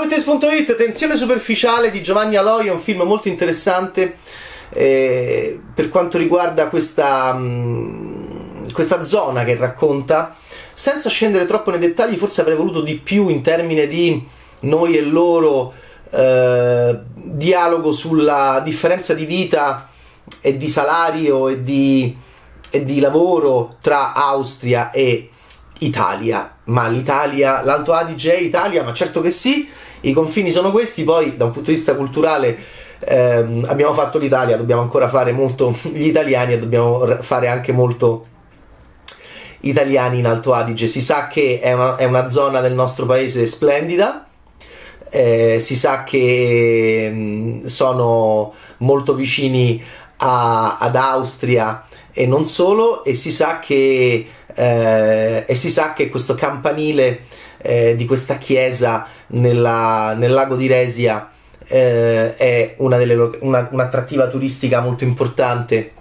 Bettes.it, Tensione superficiale di Giovanni Aloi è un film molto interessante eh, per quanto riguarda questa, mh, mm, questa zona che racconta. Senza scendere troppo nei dettagli, forse avrei voluto di più in termini di noi e loro, eh, dialogo sulla differenza di vita e di salario e di, e di lavoro tra Austria e Italia. Ma l'Italia, l'Alto Adige è Italia, ma certo che sì i confini sono questi, poi da un punto di vista culturale ehm, abbiamo fatto l'Italia, dobbiamo ancora fare molto gli italiani e dobbiamo fare anche molto italiani in Alto Adige. Si sa che è una, è una zona del nostro paese splendida, eh, si sa che mm, sono molto vicini a, ad Austria e non solo, e si sa che, eh, e si sa che questo campanile eh, di questa chiesa nella, nel lago di Resia eh, è una delle, una, un'attrattiva turistica molto importante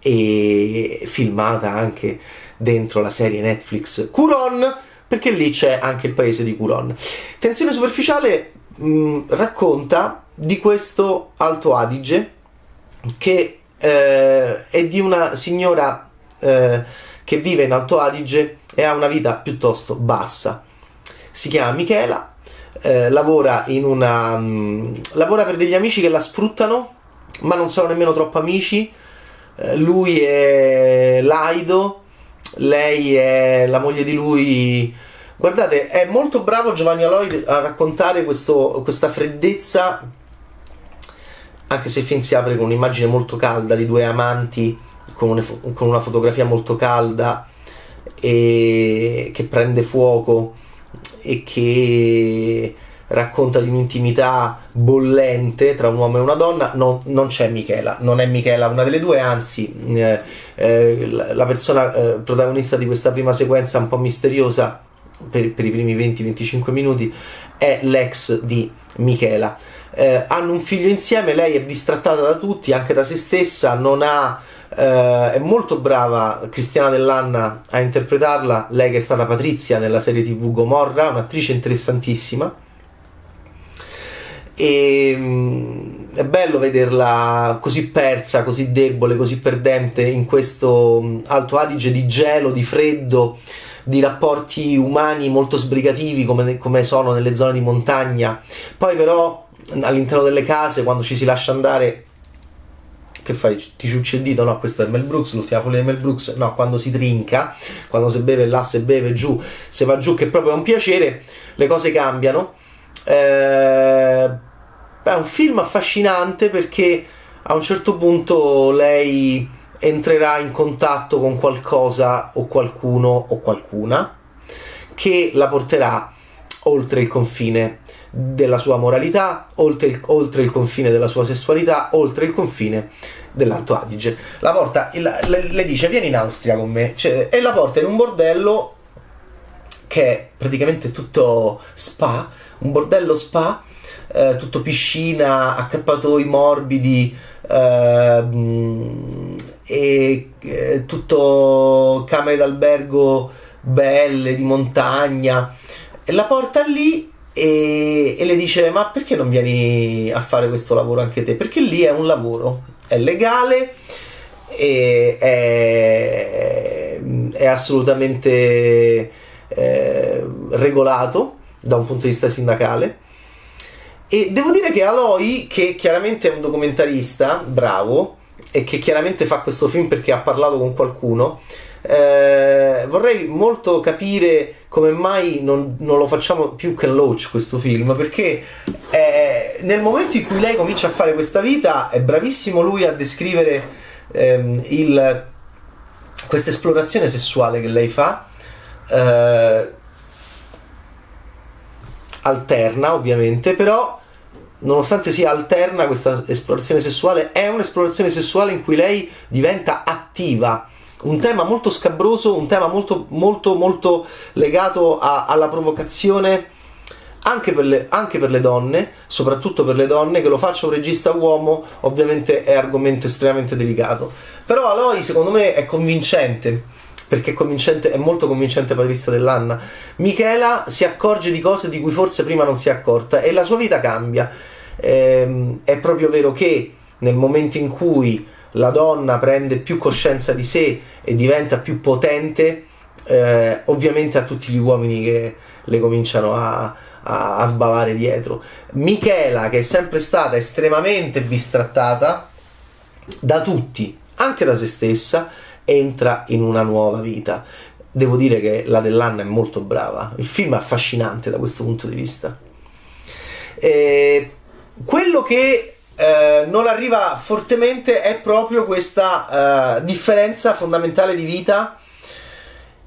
e filmata anche dentro la serie Netflix Curon perché lì c'è anche il paese di Curon. Tensione superficiale mh, racconta di questo Alto Adige che eh, è di una signora eh, che vive in Alto Adige e ha una vita piuttosto bassa si chiama Michela, eh, lavora una. Um, lavora per degli amici che la sfruttano, ma non sono nemmeno troppo amici. Eh, lui è laido, lei è la moglie di lui. Guardate, è molto bravo Giovanni Aloy a raccontare questo, questa freddezza, anche se il film si apre con un'immagine molto calda di due amanti, con, une, con una fotografia molto calda e che prende fuoco e che racconta di un'intimità bollente tra un uomo e una donna, non, non c'è Michela, non è Michela una delle due, anzi eh, eh, la persona eh, protagonista di questa prima sequenza un po' misteriosa per, per i primi 20-25 minuti è l'ex di Michela. Eh, hanno un figlio insieme, lei è distrattata da tutti, anche da se stessa, non ha Uh, è molto brava Cristiana Dell'Anna a interpretarla, lei che è stata Patrizia nella serie TV Gomorra, un'attrice interessantissima. E um, è bello vederla così persa, così debole, così perdente in questo um, Alto Adige di gelo, di freddo, di rapporti umani molto sbrigativi come, come sono nelle zone di montagna. Poi però all'interno delle case, quando ci si lascia andare, che fai? Ti ciucci il dito? No, questo è Mel Brooks, l'ultima follia di Mel Brooks. No, quando si trinca, quando si beve là, se beve giù, se va giù, che proprio è un piacere, le cose cambiano. Eh, è un film affascinante perché a un certo punto lei entrerà in contatto con qualcosa o qualcuno o qualcuna che la porterà oltre il confine della sua moralità, oltre il, oltre il, confine della sua sessualità, oltre il confine dell'Alto Adige. La porta, le, le dice vieni in Austria con me cioè, e la porta in un bordello che è praticamente tutto spa, un bordello spa, eh, tutto piscina, accappatoi morbidi eh, e eh, tutto camere d'albergo belle, di montagna e la porta lì e, e, le dice ma perché non vieni a fare questo lavoro anche te? Perché lì è un lavoro, è legale è, è assolutamente eh, regolato da un punto di vista sindacale. E devo dire che Aloy, che chiaramente è un documentarista bravo e che chiaramente fa questo film perché ha parlato con qualcuno, eh, vorrei molto capire come mai non, non, lo facciamo più che Loach questo film perché eh, nel momento in cui lei comincia a fare questa vita è bravissimo lui a descrivere ehm, questa esplorazione sessuale che lei fa eh, alterna ovviamente però nonostante sia alterna questa esplorazione sessuale è un'esplorazione sessuale in cui lei diventa attiva un tema molto scabroso, un tema molto, molto, molto legato a, alla provocazione anche per, le, anche per, le, donne, soprattutto per le donne, che lo faccia un regista uomo, ovviamente è argomento estremamente delicato. Però Aloy, secondo me, è convincente perché è, è molto convincente Patrizia Dell'Anna. Michela si accorge di cose di cui forse prima non si è accorta e la sua vita cambia. Ehm, è proprio vero che nel momento in cui la donna prende più coscienza di sé e diventa più potente, eh, ovviamente a tutti gli uomini che le cominciano a, a, a sbavare dietro. Michela, che è sempre stata estremamente bistrattata da tutti, anche da se stessa, entra in una nuova vita. Devo dire che la dell'Anna è molto brava, il film è affascinante da questo punto di vista. E quello che eh, non arriva fortemente è proprio questa eh, differenza fondamentale di vita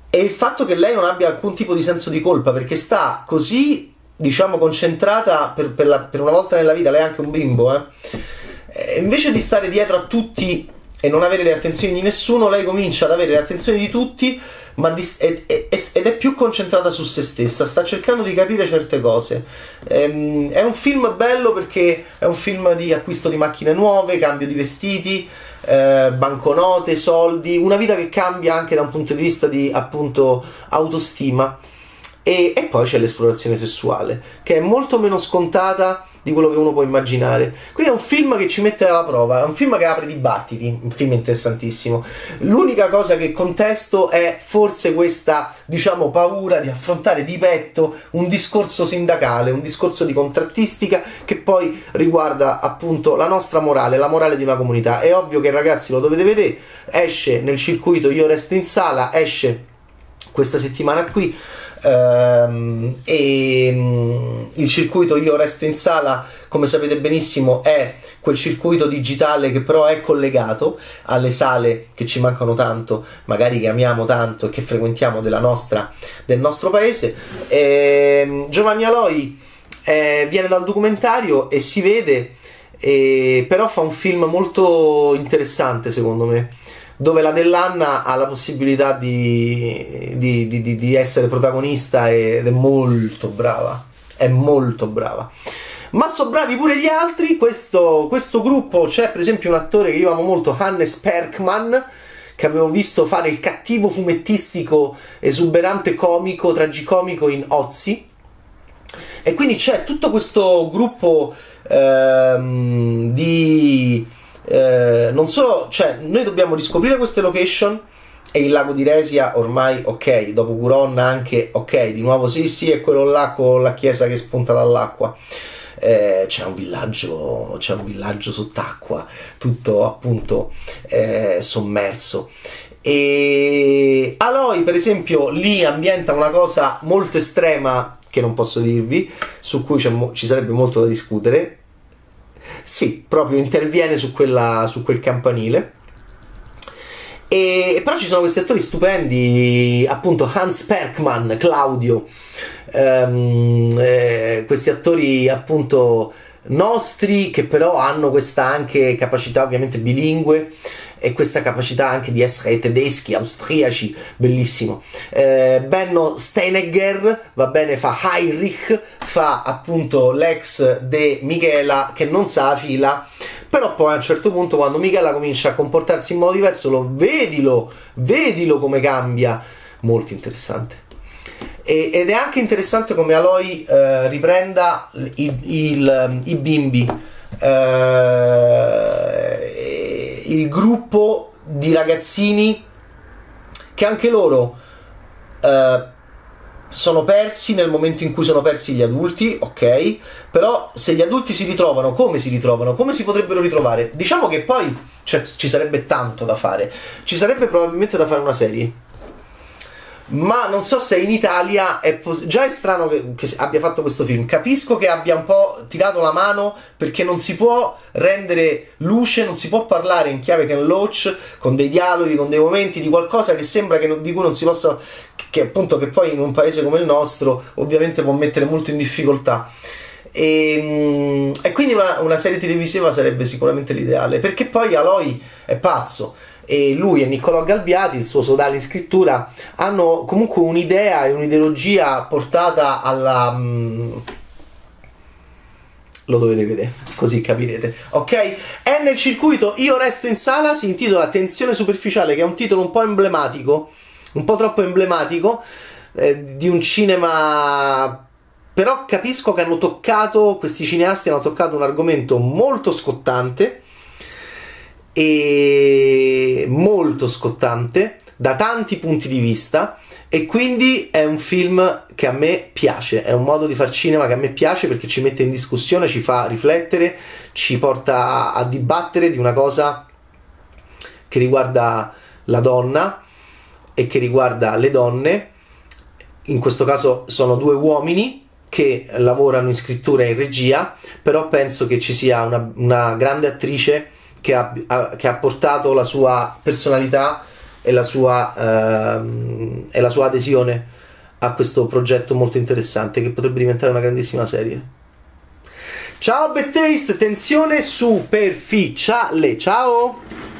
e il fatto che lei non abbia alcun tipo di senso di colpa perché sta così diciamo concentrata per, per, la, per una volta nella vita lei è anche un bimbo eh? Invece di stare dietro a tutti e non avere le attenzioni di nessuno lei comincia ad avere le attenzioni di tutti ma di, ed, ed, è più concentrata su se stessa, sta cercando di capire certe cose. Ehm, è un film bello perché è un film di acquisto di macchine nuove, cambio di vestiti, eh, banconote, soldi, una vita che cambia anche da un punto di vista di appunto autostima. E, e poi c'è l'esplorazione sessuale, che è molto meno scontata di quello che uno può immaginare. Quindi è un film che ci mette alla prova, è un film che apre dibattiti, un film interessantissimo. L'unica cosa che contesto è forse questa, diciamo, paura di affrontare di petto un discorso sindacale, un discorso di contrattistica che poi riguarda appunto la nostra morale, la morale di una comunità. È ovvio che ragazzi lo dovete vedere, esce nel circuito Io resto in sala, esce questa settimana qui Um, e um, il circuito Io resto in sala, come sapete benissimo, è quel circuito digitale che però è collegato alle sale che ci mancano tanto, magari che amiamo tanto e che frequentiamo nostra, del nostro paese. E, um, Giovanni Aloi eh, viene dal documentario e si vede, e, però fa un film molto interessante secondo me dove la Dell'Anna ha la possibilità di, di, di, di, essere protagonista ed è molto brava. È molto brava. Ma sono bravi pure gli altri. Questo, questo gruppo c'è, per esempio, un attore che io amo molto, Hannes Perkman, che avevo visto fare il cattivo fumettistico, esuberante comico, tragicomico in Ozzy. E quindi c'è tutto questo gruppo ehm, di eh, non solo, cioè, noi dobbiamo riscoprire queste location e il lago di Resia ormai ok, dopo Curon anche ok, di nuovo sì sì è quello là con la chiesa che spunta dall'acqua. Eh, c'è un villaggio c'è un villaggio sott'acqua tutto appunto eh, sommerso e Aloy per esempio lì ambienta una cosa molto estrema che non posso dirvi su cui ci sarebbe molto da discutere sì, proprio interviene su, quella, su quel campanile. E, però ci sono questi attori stupendi, appunto Hans Perkman, Claudio, ehm, eh, questi attori appunto nostri che però hanno questa anche capacità ovviamente bilingue e questa capacità anche di essere tedeschi, austriaci, bellissimo. Eh, Benno Steinegger, va bene, fa Heinrich, fa appunto l'ex de Michela che non sa la fila, però poi a un certo punto quando Michela comincia a comportarsi in modo diverso, lo vedilo, vedilo come cambia, molto interessante. Ed è anche interessante come Aloy eh, riprenda il, il, i bimbi. Eh, il gruppo di ragazzini che anche loro eh, sono persi nel momento in cui sono persi gli adulti, ok? Però se gli adulti si ritrovano, come si ritrovano? Come si potrebbero ritrovare? Diciamo che poi cioè, ci sarebbe tanto da fare. Ci sarebbe probabilmente da fare una serie ma non so se in Italia è pos- già è strano che, che, abbia fatto questo film. Capisco che abbia un po' tirato la mano perché non si può rendere luce, non si può parlare in chiave Ken Loach con dei dialoghi, con dei momenti di qualcosa che sembra che non, di cui non si possa che appunto che poi in un paese come il nostro ovviamente può mettere molto in difficoltà. E, mm, e quindi una, una serie televisiva sarebbe sicuramente l'ideale perché poi Aloy è pazzo e lui e Niccolò Galbiati, il suo sodale in scrittura, hanno comunque un'idea e un'ideologia portata alla... Mm, lo dovete vedere, così capirete. Ok? È nel circuito Io resto in sala, si intitola Tensione superficiale, che è un titolo un po' emblematico un po' troppo emblematico eh, di un cinema però capisco che hanno toccato questi cineasti hanno toccato un argomento molto scottante e molto scottante da tanti punti di vista e quindi è un film che a me piace, è un modo di far cinema che a me piace perché ci mette in discussione, ci fa riflettere, ci porta a dibattere di una cosa che riguarda la donna e che riguarda le donne. In questo caso sono due uomini che lavorano in scrittura e in regia, però penso che ci sia una, una grande attrice che ha, che ha portato la sua personalità e la sua, ehm, e la sua adesione a questo progetto molto interessante che potrebbe diventare una grandissima serie. Ciao Bad Taste, tensione superficiale, ciao!